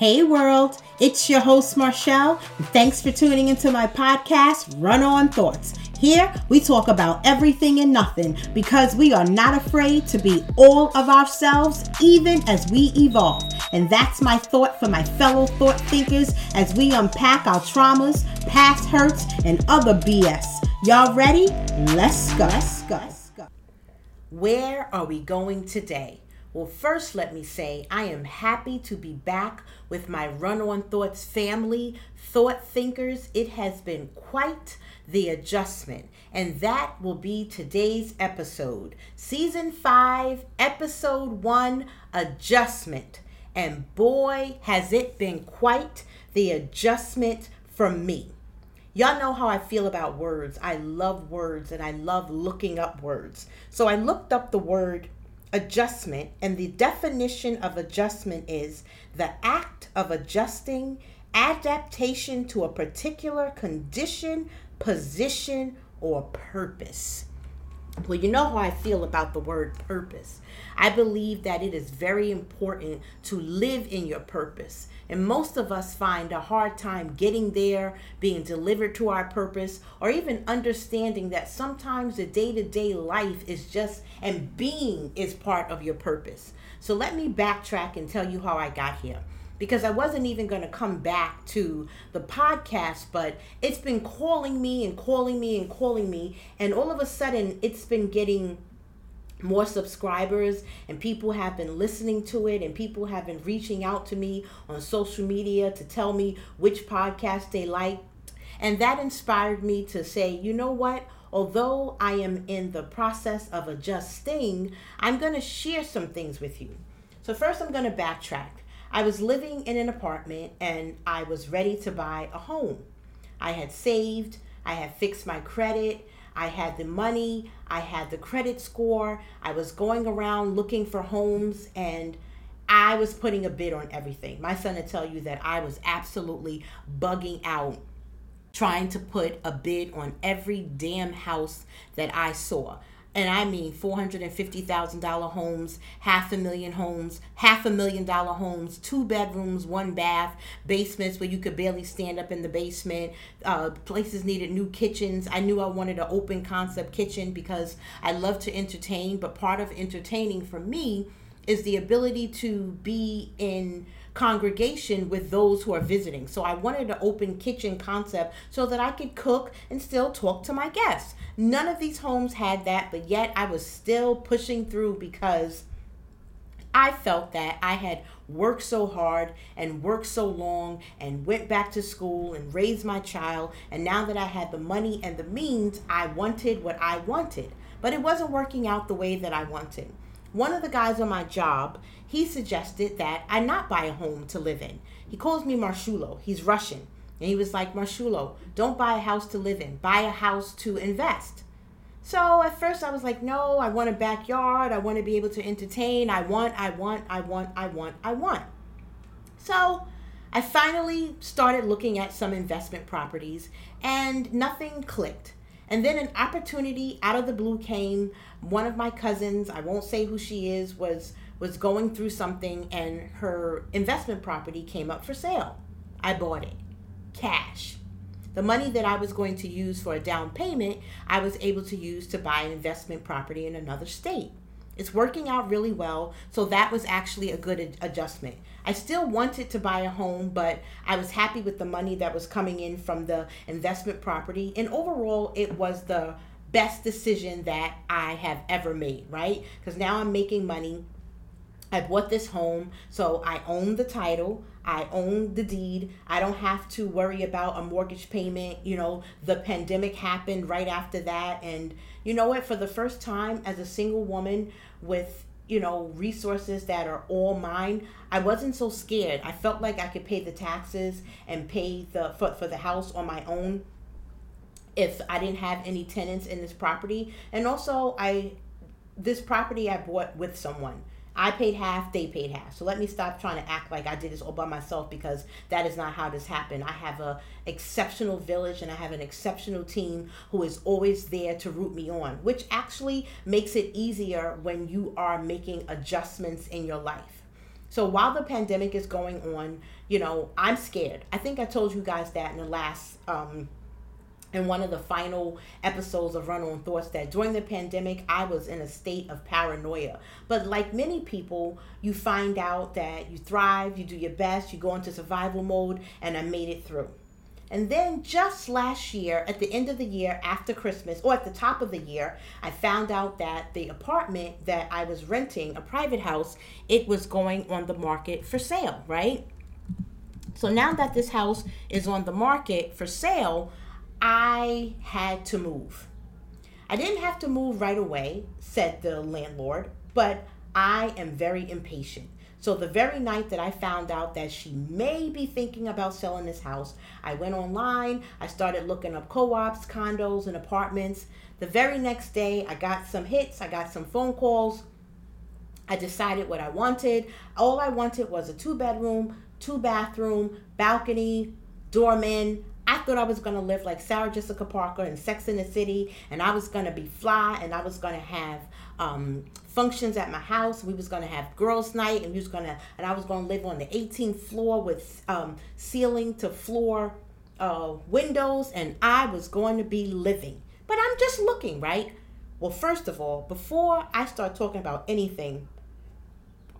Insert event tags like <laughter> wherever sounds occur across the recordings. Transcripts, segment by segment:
Hey world, it's your host Marshall. Thanks for tuning into my podcast, Run On Thoughts. Here we talk about everything and nothing because we are not afraid to be all of ourselves even as we evolve. And that's my thought for my fellow thought thinkers as we unpack our traumas, past hurts, and other BS. Y'all ready? Let's go. Let's go. Where are we going today? Well, first, let me say I am happy to be back with my Run On Thoughts family, thought thinkers. It has been quite the adjustment, and that will be today's episode. Season 5, Episode 1 Adjustment. And boy, has it been quite the adjustment for me. Y'all know how I feel about words. I love words and I love looking up words. So I looked up the word adjustment, and the definition of adjustment is the act of adjusting adaptation to a particular condition, position, or purpose. Well, you know how I feel about the word purpose. I believe that it is very important to live in your purpose. And most of us find a hard time getting there, being delivered to our purpose, or even understanding that sometimes the day to day life is just, and being is part of your purpose. So let me backtrack and tell you how I got here because I wasn't even going to come back to the podcast, but it's been calling me and calling me and calling me. And all of a sudden, it's been getting more subscribers and people have been listening to it and people have been reaching out to me on social media to tell me which podcast they like and that inspired me to say you know what? Although i am in the process of adjusting i'm going to share some things with you. So first i'm going to backtrack. I was living in an apartment and I was ready to buy a home. I had saved, I had fixed my credit, I had the money, I had the credit score. I was going around looking for homes and I was putting a bid on everything. My son would tell you that I was absolutely bugging out trying to put a bid on every damn house that I saw and I mean $450,000 homes, half a million homes, half a million dollar homes, two bedrooms, one bath, basements where you could barely stand up in the basement, uh, places needed new kitchens. I knew I wanted an open concept kitchen because I love to entertain, but part of entertaining for me is the ability to be in congregation with those who are visiting. So I wanted an open kitchen concept so that I could cook and still talk to my guests. None of these homes had that, but yet I was still pushing through because I felt that I had worked so hard and worked so long and went back to school and raised my child. And now that I had the money and the means, I wanted what I wanted. But it wasn't working out the way that I wanted. One of the guys on my job, he suggested that I not buy a home to live in. He calls me Marshulo. He's Russian. And he was like, Marshulo, don't buy a house to live in. Buy a house to invest. So at first I was like, no, I want a backyard. I want to be able to entertain. I want, I want, I want, I want, I want. So I finally started looking at some investment properties and nothing clicked. And then an opportunity out of the blue came. One of my cousins, I won't say who she is, was was going through something and her investment property came up for sale. I bought it. Cash. The money that I was going to use for a down payment, I was able to use to buy an investment property in another state. It's working out really well. So that was actually a good ad- adjustment. I still wanted to buy a home, but I was happy with the money that was coming in from the investment property. And overall, it was the best decision that I have ever made, right? Because now I'm making money. I bought this home, so I own the title. I own the deed. I don't have to worry about a mortgage payment. You know, the pandemic happened right after that. And you know what? For the first time as a single woman with, you know, resources that are all mine, I wasn't so scared. I felt like I could pay the taxes and pay the for, for the house on my own if I didn't have any tenants in this property. And also I this property I bought with someone. I paid half, they paid half. So let me stop trying to act like I did this all by myself because that is not how this happened. I have a exceptional village and I have an exceptional team who is always there to root me on, which actually makes it easier when you are making adjustments in your life. So while the pandemic is going on, you know, I'm scared. I think I told you guys that in the last um in one of the final episodes of Run On Thoughts that during the pandemic, I was in a state of paranoia. But like many people, you find out that you thrive, you do your best, you go into survival mode, and I made it through. And then just last year, at the end of the year after Christmas, or at the top of the year, I found out that the apartment that I was renting, a private house, it was going on the market for sale, right? So now that this house is on the market for sale, I had to move. I didn't have to move right away, said the landlord, but I am very impatient. So the very night that I found out that she may be thinking about selling this house, I went online, I started looking up co-ops, condos, and apartments. The very next day, I got some hits, I got some phone calls. I decided what I wanted. All I wanted was a two bedroom, two bathroom, balcony, doorman, I thought I was going to live like Sarah Jessica Parker in Sex in the City, and I was going to be fly, and I was going to have um, functions at my house. We was going to have girls' night, and we was going to, and I was going to live on the 18th floor with um, ceiling to floor uh, windows, and I was going to be living. But I'm just looking, right? Well, first of all, before I start talking about anything,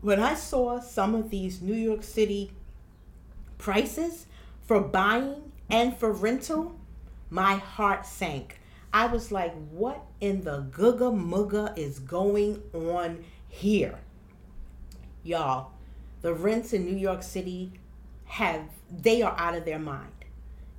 when I saw some of these New York City prices for buying and for rental, my heart sank. I was like, what in the googa mugga is going on here? Y'all, the rents in New York City have, they are out of their mind.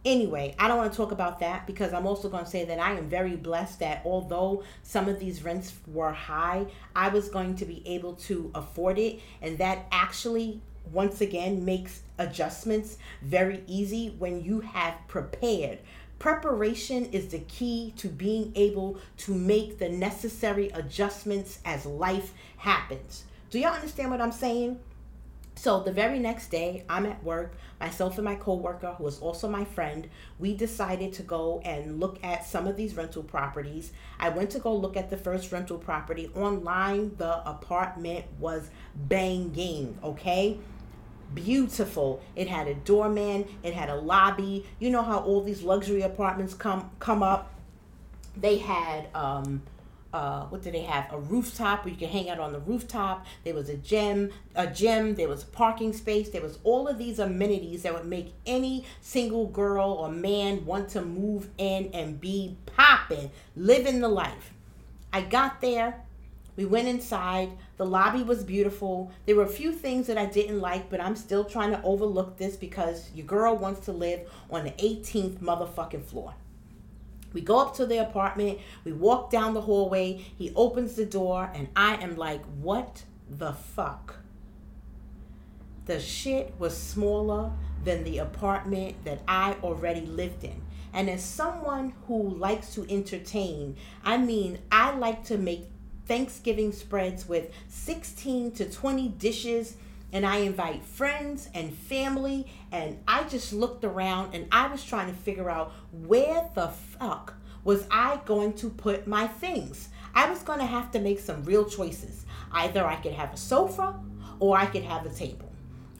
Anyway, I don't want to talk about that because I'm also going to say that I am very blessed that although some of these rents were high, I was going to be able to afford it. And that actually once again makes adjustments very easy when you have prepared. Preparation is the key to being able to make the necessary adjustments as life happens. Do y'all understand what I'm saying? So the very next day, I'm at work. Myself and my coworker, who is also my friend, we decided to go and look at some of these rental properties. I went to go look at the first rental property online. The apartment was banging, okay? beautiful. It had a doorman, it had a lobby. You know how all these luxury apartments come come up. They had um uh, what did they have? A rooftop where you could hang out on the rooftop. There was a gym, a gym. There was parking space. There was all of these amenities that would make any single girl or man want to move in and be popping, living the life. I got there. We went inside. The lobby was beautiful. There were a few things that I didn't like, but I'm still trying to overlook this because your girl wants to live on the 18th motherfucking floor. We go up to the apartment. We walk down the hallway. He opens the door, and I am like, what the fuck? The shit was smaller than the apartment that I already lived in. And as someone who likes to entertain, I mean, I like to make Thanksgiving spreads with 16 to 20 dishes and I invite friends and family. And I just looked around and I was trying to figure out where the fuck was I going to put my things. I was going to have to make some real choices. Either I could have a sofa or I could have a table.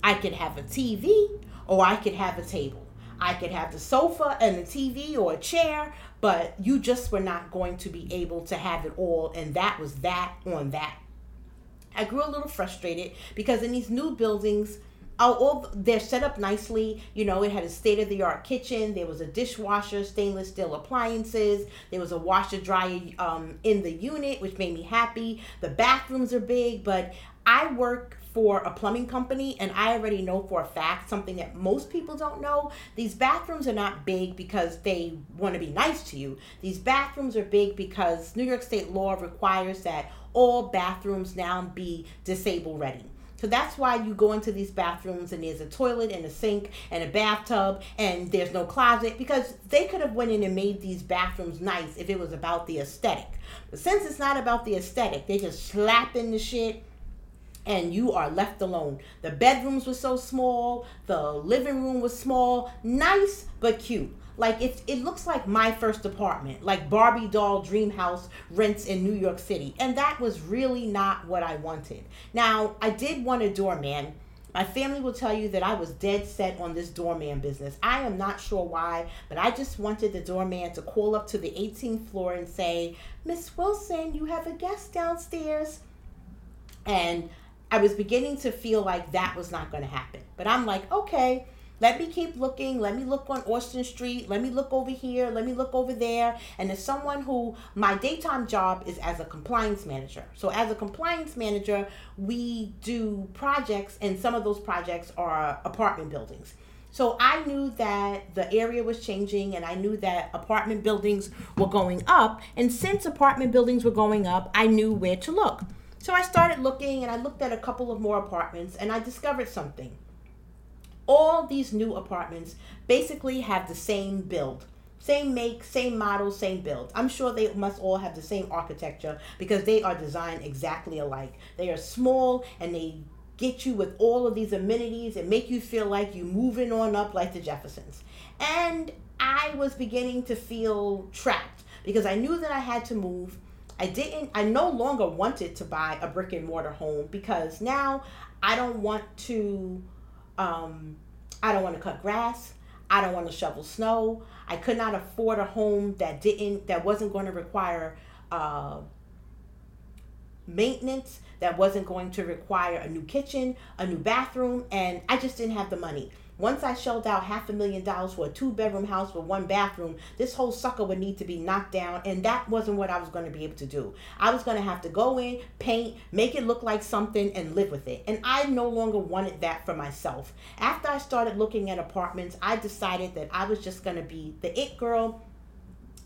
I could have a TV or I could have a table. I could have the sofa and the TV or a chair, but you just were not going to be able to have it all. And that was that on that. I grew a little frustrated because in these new buildings, all they're set up nicely. You know, it had a state of the art kitchen. There was a dishwasher, stainless steel appliances. There was a washer dryer um, in the unit, which made me happy. The bathrooms are big, but I work for a plumbing company and I already know for a fact something that most people don't know. These bathrooms are not big because they want to be nice to you. These bathrooms are big because New York state law requires that all bathrooms now be disabled ready. So that's why you go into these bathrooms and there's a toilet and a sink and a bathtub and there's no closet because they could have went in and made these bathrooms nice if it was about the aesthetic. But since it's not about the aesthetic, they just slap in the shit and you are left alone. The bedrooms were so small, the living room was small, nice but cute. Like it, it looks like my first apartment, like Barbie doll dream house rents in New York City. And that was really not what I wanted. Now, I did want a doorman. My family will tell you that I was dead set on this doorman business. I am not sure why, but I just wanted the doorman to call up to the 18th floor and say, Miss Wilson, you have a guest downstairs. And I was beginning to feel like that was not going to happen. But I'm like, okay, let me keep looking. Let me look on Austin Street. Let me look over here. Let me look over there. And as someone who, my daytime job is as a compliance manager. So, as a compliance manager, we do projects, and some of those projects are apartment buildings. So I knew that the area was changing and I knew that apartment buildings were going up. And since apartment buildings were going up, I knew where to look. So I started looking and I looked at a couple of more apartments and I discovered something all these new apartments basically have the same build same make, same model, same build. I'm sure they must all have the same architecture because they are designed exactly alike. They are small and they get you with all of these amenities and make you feel like you're moving on up like the Jeffersons. And I was beginning to feel trapped because I knew that I had to move. I didn't, I no longer wanted to buy a brick and mortar home because now I don't want to um, I don't want to cut grass. I don't want to shovel snow. I could not afford a home that didn't that wasn't going to require uh, maintenance, that wasn't going to require a new kitchen, a new bathroom, and I just didn't have the money. Once I shelled out half a million dollars for a two bedroom house with one bathroom, this whole sucker would need to be knocked down, and that wasn't what I was going to be able to do. I was going to have to go in, paint, make it look like something, and live with it. And I no longer wanted that for myself. After I started looking at apartments, I decided that I was just going to be the it girl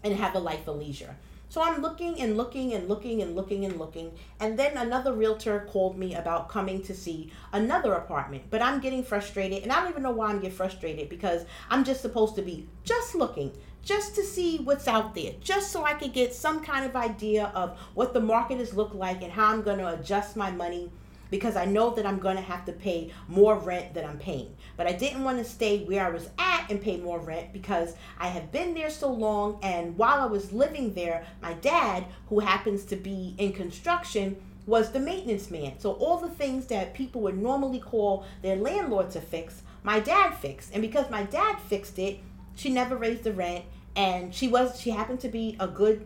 and have a life of leisure. So I'm looking and looking and looking and looking and looking. And then another realtor called me about coming to see another apartment. But I'm getting frustrated. And I don't even know why I'm getting frustrated because I'm just supposed to be just looking, just to see what's out there, just so I could get some kind of idea of what the market is look like and how I'm going to adjust my money because I know that I'm going to have to pay more rent than I'm paying. But I didn't want to stay where I was at and pay more rent because I have been there so long. And while I was living there, my dad, who happens to be in construction, was the maintenance man. So all the things that people would normally call their landlord to fix, my dad fixed. And because my dad fixed it, she never raised the rent and she was she happened to be a good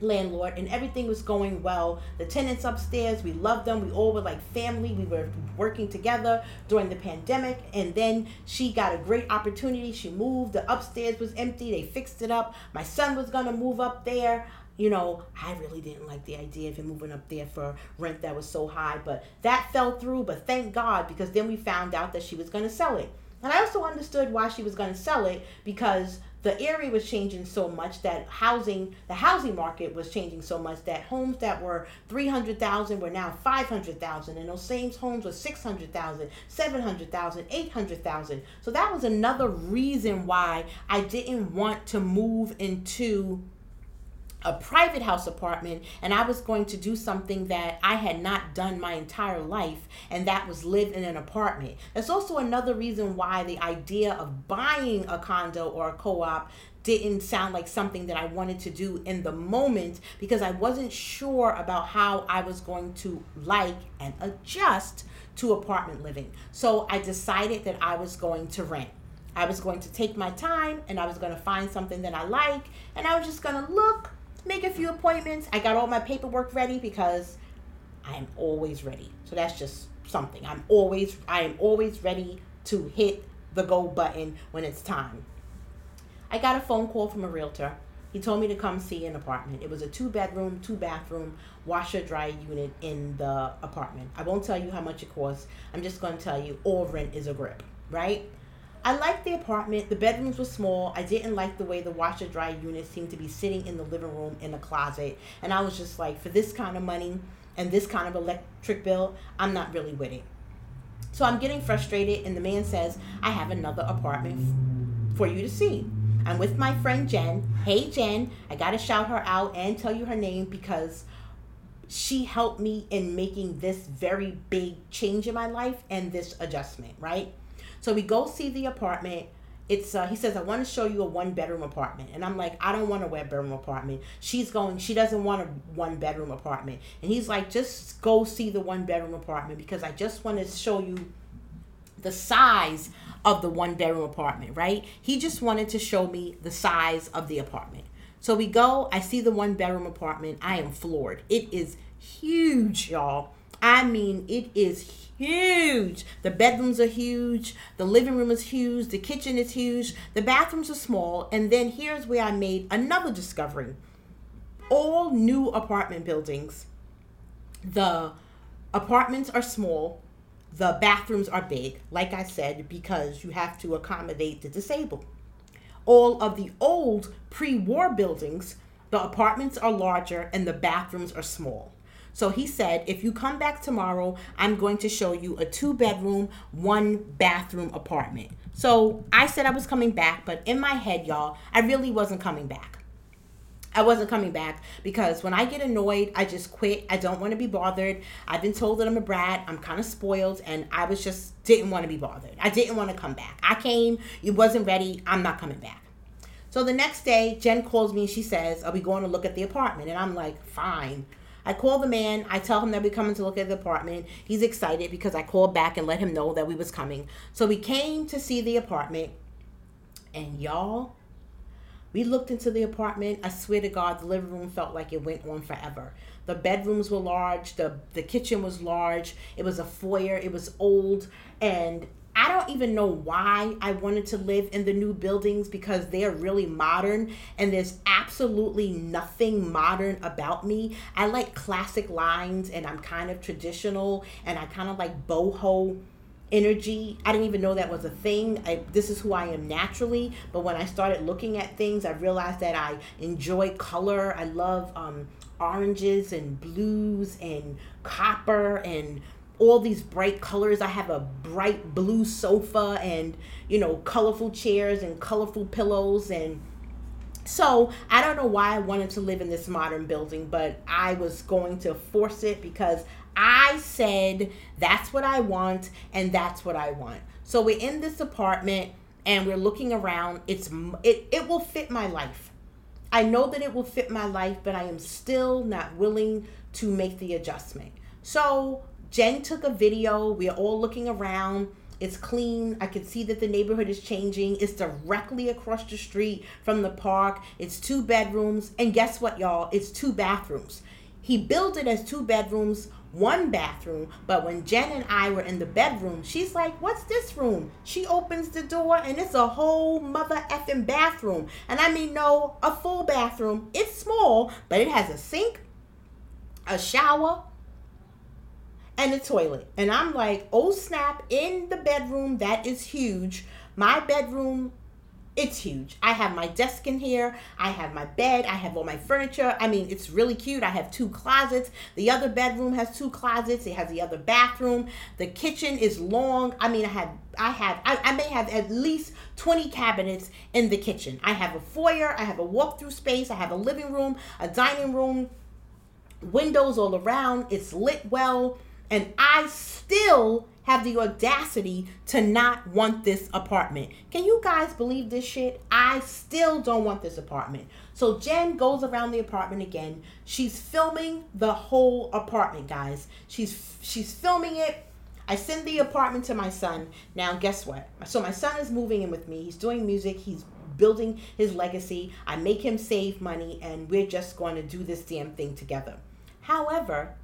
landlord and everything was going well. The tenants upstairs we loved them. We all were like family. We were working together during the pandemic and then she got a great opportunity. She moved. The upstairs was empty. They fixed it up. My son was going to move up there. You know, I really didn't like the idea of him moving up there for rent that was so high, but that fell through. But thank God, because then we found out that she was going to sell it. And I also understood why she was going to sell it because the area was changing so much that housing the housing market was changing so much that homes that were 300,000 were now 500,000 and those same homes were 600,000 700,000 800,000 so that was another reason why I didn't want to move into a private house apartment and I was going to do something that I had not done my entire life, and that was live in an apartment. That's also another reason why the idea of buying a condo or a co op didn't sound like something that I wanted to do in the moment because I wasn't sure about how I was going to like and adjust to apartment living. So I decided that I was going to rent. I was going to take my time and I was going to find something that I like and I was just going to look make a few appointments. I got all my paperwork ready because I am always ready. So that's just something. I'm always I am always ready to hit the go button when it's time. I got a phone call from a realtor. He told me to come see an apartment. It was a two bedroom, two bathroom, washer dryer unit in the apartment. I won't tell you how much it costs. I'm just going to tell you all rent is a grip, right? I liked the apartment. The bedrooms were small. I didn't like the way the washer dryer unit seemed to be sitting in the living room in the closet. And I was just like, for this kind of money and this kind of electric bill, I'm not really with it. So I'm getting frustrated, and the man says, I have another apartment f- for you to see. I'm with my friend Jen. Hey, Jen, I got to shout her out and tell you her name because she helped me in making this very big change in my life and this adjustment, right? So we go see the apartment. it's uh, he says I want to show you a one bedroom apartment, and I'm like I don't want a one bedroom apartment. She's going, she doesn't want a one bedroom apartment, and he's like just go see the one bedroom apartment because I just want to show you the size of the one bedroom apartment, right? He just wanted to show me the size of the apartment. So we go, I see the one bedroom apartment. I am floored. It is huge, y'all. I mean, it is huge. The bedrooms are huge. The living room is huge. The kitchen is huge. The bathrooms are small. And then here's where I made another discovery. All new apartment buildings, the apartments are small. The bathrooms are big, like I said, because you have to accommodate the disabled. All of the old pre war buildings, the apartments are larger and the bathrooms are small. So he said, if you come back tomorrow, I'm going to show you a two bedroom, one bathroom apartment. So I said I was coming back, but in my head, y'all, I really wasn't coming back. I wasn't coming back because when I get annoyed, I just quit. I don't want to be bothered. I've been told that I'm a brat. I'm kind of spoiled, and I was just didn't want to be bothered. I didn't want to come back. I came, you wasn't ready. I'm not coming back. So the next day, Jen calls me and she says, Are we going to look at the apartment? And I'm like, Fine. I call the man. I tell him that we're coming to look at the apartment. He's excited because I called back and let him know that we was coming. So we came to see the apartment. And y'all, we looked into the apartment. I swear to God, the living room felt like it went on forever. The bedrooms were large. The the kitchen was large. It was a foyer. It was old. And I don't even know why I wanted to live in the new buildings because they're really modern and there's absolutely nothing modern about me. I like classic lines and I'm kind of traditional and I kind of like boho energy. I didn't even know that was a thing. I, this is who I am naturally. But when I started looking at things, I realized that I enjoy color. I love um, oranges and blues and copper and all these bright colors. I have a bright blue sofa and, you know, colorful chairs and colorful pillows and so I don't know why I wanted to live in this modern building, but I was going to force it because I said that's what I want and that's what I want. So we're in this apartment and we're looking around. It's it it will fit my life. I know that it will fit my life, but I am still not willing to make the adjustment. So Jen took a video. We are all looking around. It's clean. I can see that the neighborhood is changing. It's directly across the street from the park. It's two bedrooms. And guess what, y'all? It's two bathrooms. He built it as two bedrooms, one bathroom. But when Jen and I were in the bedroom, she's like, What's this room? She opens the door and it's a whole mother effing bathroom. And I mean, no, a full bathroom. It's small, but it has a sink, a shower, and the toilet. And I'm like, oh snap, in the bedroom, that is huge. My bedroom, it's huge. I have my desk in here. I have my bed. I have all my furniture. I mean, it's really cute. I have two closets. The other bedroom has two closets. It has the other bathroom. The kitchen is long. I mean, I have, I have, I, I may have at least 20 cabinets in the kitchen. I have a foyer. I have a walk-through space. I have a living room, a dining room, windows all around. It's lit well and I still have the audacity to not want this apartment. Can you guys believe this shit? I still don't want this apartment. So Jen goes around the apartment again. She's filming the whole apartment, guys. She's she's filming it. I send the apartment to my son. Now, guess what? So my son is moving in with me. He's doing music. He's building his legacy. I make him save money and we're just going to do this damn thing together. However,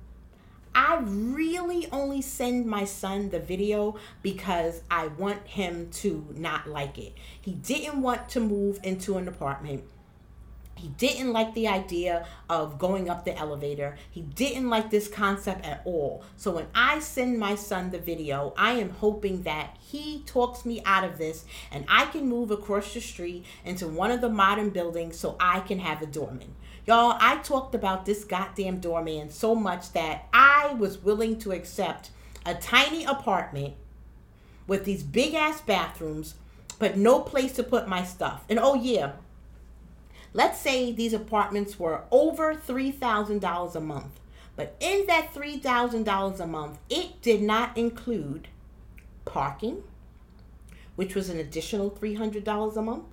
I really only send my son the video because I want him to not like it. He didn't want to move into an apartment. He didn't like the idea of going up the elevator. He didn't like this concept at all. So when I send my son the video, I am hoping that he talks me out of this and I can move across the street into one of the modern buildings so I can have a doorman. Y'all, I talked about this goddamn doorman so much that I was willing to accept a tiny apartment with these big ass bathrooms, but no place to put my stuff. And oh, yeah, let's say these apartments were over $3,000 a month. But in that $3,000 a month, it did not include parking, which was an additional $300 a month.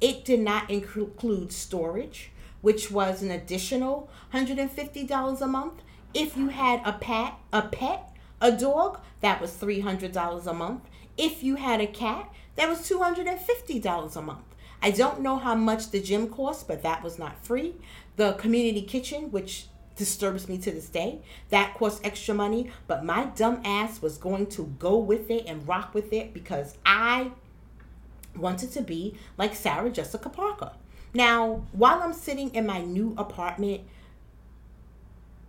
It did not include storage, which was an additional $150 a month. If you had a pet, a pet, a dog, that was $300 a month. If you had a cat, that was $250 a month. I don't know how much the gym cost, but that was not free. The community kitchen, which disturbs me to this day, that cost extra money, but my dumb ass was going to go with it and rock with it because I wanted to be like Sarah Jessica Parker. Now, while I'm sitting in my new apartment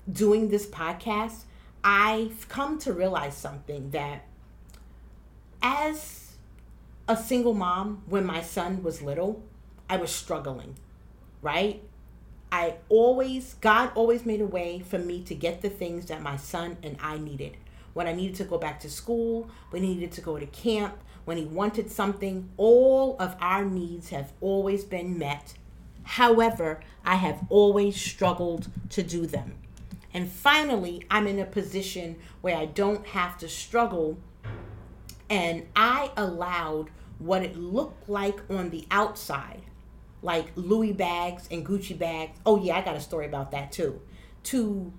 doing this podcast, I've come to realize something that as a single mom, when my son was little, I was struggling, right? I always, God always made a way for me to get the things that my son and I needed. When I needed to go back to school, when he needed to go to camp, when he wanted something, all of our needs have always been met. However, I have always struggled to do them. And finally, I'm in a position where I don't have to struggle. And I allowed what it looked like on the outside, like Louis bags and Gucci bags. Oh, yeah, I got a story about that too. To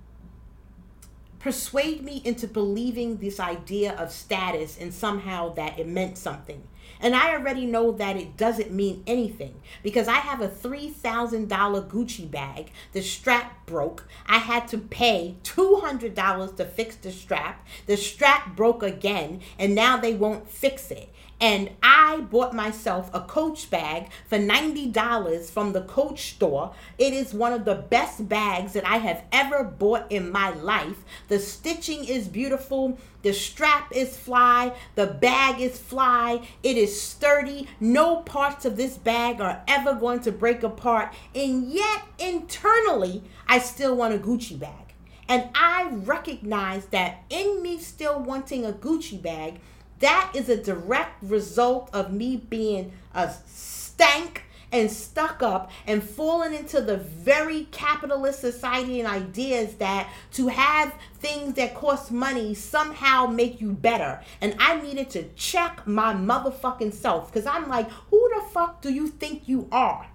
persuade me into believing this idea of status and somehow that it meant something. And I already know that it doesn't mean anything because I have a $3,000 Gucci bag. The strap broke. I had to pay $200 to fix the strap. The strap broke again, and now they won't fix it and I bought myself a Coach bag for $90 from the Coach store. It is one of the best bags that I have ever bought in my life. The stitching is beautiful, the strap is fly, the bag is fly, it is sturdy. No parts of this bag are ever going to break apart, and yet internally, I still want a Gucci bag. And I recognize that in me still wanting a Gucci bag, that is a direct result of me being a stank and stuck up and falling into the very capitalist society and ideas that to have things that cost money somehow make you better. And I needed to check my motherfucking self because I'm like, who the fuck do you think you are?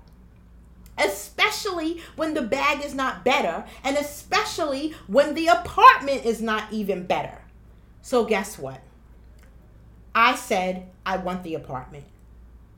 Especially when the bag is not better, and especially when the apartment is not even better. So, guess what? I said, I want the apartment.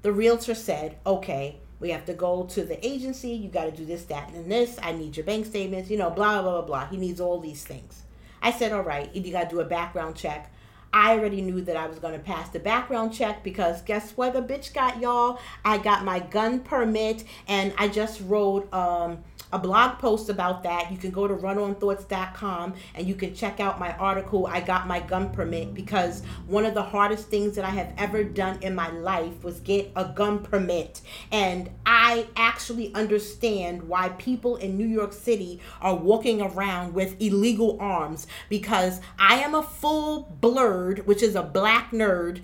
The realtor said, okay, we have to go to the agency. You got to do this, that, and this. I need your bank statements, you know, blah, blah, blah, blah. He needs all these things. I said, all right, you got to do a background check. I already knew that I was going to pass the background check because guess what the bitch got, y'all? I got my gun permit and I just wrote, um, a blog post about that. You can go to runonthoughts.com and you can check out my article. I got my gun permit because one of the hardest things that I have ever done in my life was get a gun permit. And I actually understand why people in New York City are walking around with illegal arms because I am a full blerd, which is a black nerd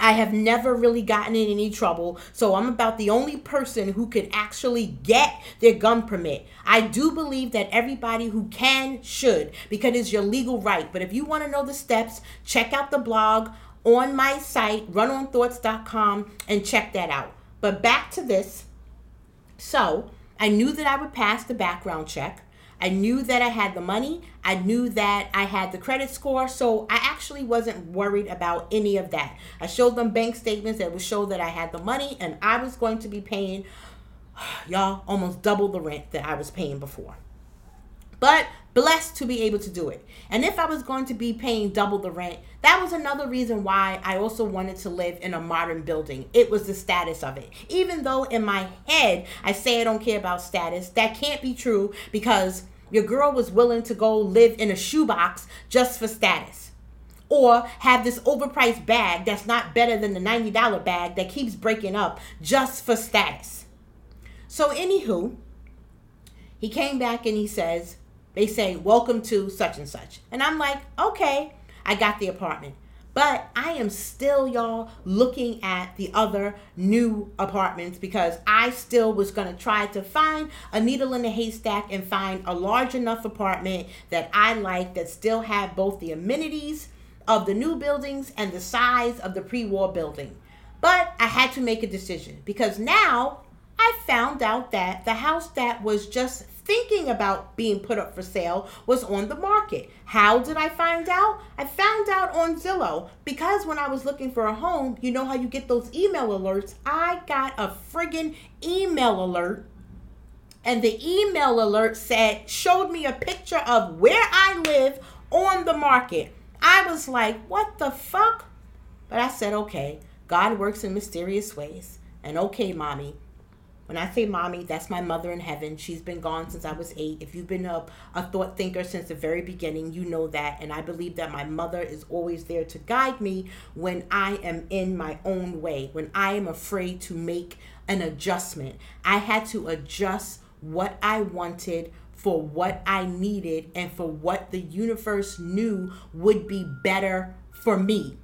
I have never really gotten in any trouble, so I'm about the only person who could actually get their gun permit. I do believe that everybody who can should because it's your legal right. But if you want to know the steps, check out the blog on my site, runonthoughts.com, and check that out. But back to this. So, I knew that I would pass the background check. I knew that I had the money. I knew that I had the credit score. So I actually wasn't worried about any of that. I showed them bank statements that would show that I had the money and I was going to be paying, <sighs> y'all, almost double the rent that I was paying before. But blessed to be able to do it. And if I was going to be paying double the rent, that was another reason why I also wanted to live in a modern building. It was the status of it. Even though in my head I say I don't care about status, that can't be true because your girl was willing to go live in a shoebox just for status. Or have this overpriced bag that's not better than the $90 bag that keeps breaking up just for status. So, anywho, he came back and he says, they say, Welcome to such and such. And I'm like, Okay, I got the apartment. But I am still, y'all, looking at the other new apartments because I still was going to try to find a needle in the haystack and find a large enough apartment that I like that still have both the amenities of the new buildings and the size of the pre war building. But I had to make a decision because now I found out that the house that was just thinking about being put up for sale was on the market. How did I find out? I found out on Zillow because when I was looking for a home, you know how you get those email alerts? I got a friggin' email alert. And the email alert said, showed me a picture of where I live on the market. I was like, what the fuck? But I said, okay, God works in mysterious ways. And okay, mommy, when I say mommy, that's my mother in heaven. She's been gone since I was eight. If you've been a, a thought thinker since the very beginning, you know that. And I believe that my mother is always there to guide me when I am in my own way, when I am afraid to make an adjustment. I had to adjust what I wanted for what I needed and for what the universe knew would be better for me.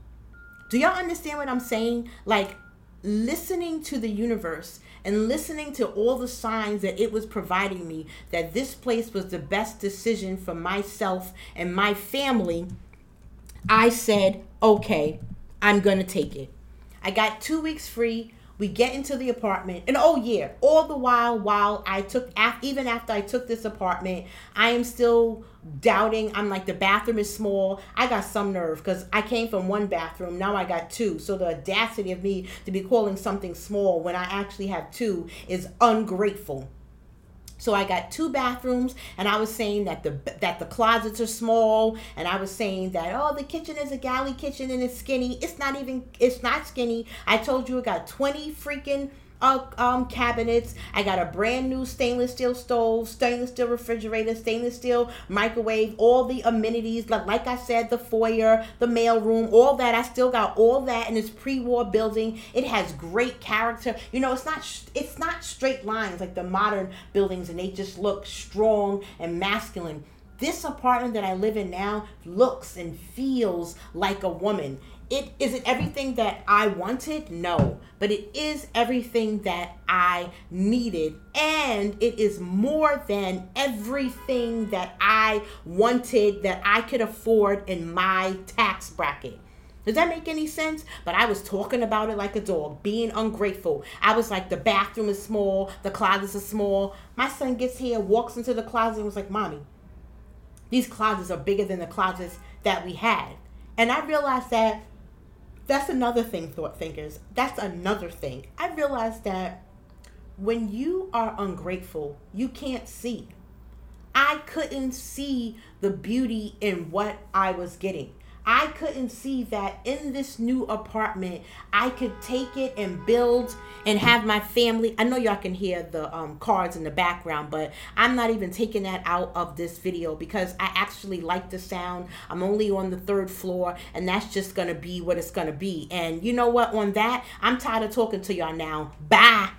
Do y'all understand what I'm saying? Like, listening to the universe and listening to all the signs that it was providing me that this place was the best decision for myself and my family, I said, okay, I'm going to take it. I got two weeks free. We get into the apartment, and oh yeah, all the while, while I took, even after I took this apartment, I am still doubting. I'm like, the bathroom is small. I got some nerve because I came from one bathroom. Now I got two. So the audacity of me to be calling something small when I actually have two is ungrateful. So I got two bathrooms, and I was saying that the that the closets are small, and I was saying that oh the kitchen is a galley kitchen and it's skinny. It's not even it's not skinny. I told you it got twenty freaking uh, um, cabinets. I got a brand new stainless steel stove, stainless steel refrigerator, stainless steel microwave, all the amenities. Like, like I said, the foyer, the mail room, all that. I still got all that in this pre-war building. It has great character. You know, it's not it's not straight lines like the modern buildings, and they just look strong and masculine. This apartment that I live in now looks and feels like a woman it is it everything that I wanted? No, but it is everything that I needed and it is more than everything that I wanted that I could afford in my tax bracket. Does that make any sense? But I was talking about it like a dog, being ungrateful. I was like, the bathroom is small, the closets are small. My son gets here, walks into the closet, and was like, Mommy, these closets are bigger than the closets that we had. And I realized that that's another thing, thought thinkers. That's another thing. I realized that when you are ungrateful, you can't see. I couldn't see the beauty in what I was getting. I couldn't see that in this new apartment, I could take it and build and have my family. I know y'all can hear the um, cards in the background, but I'm not even taking that out of this video because I actually like the sound. I'm only on the third floor, and that's just gonna be what it's gonna be. And you know what? On that, I'm tired of talking to y'all now. Bye.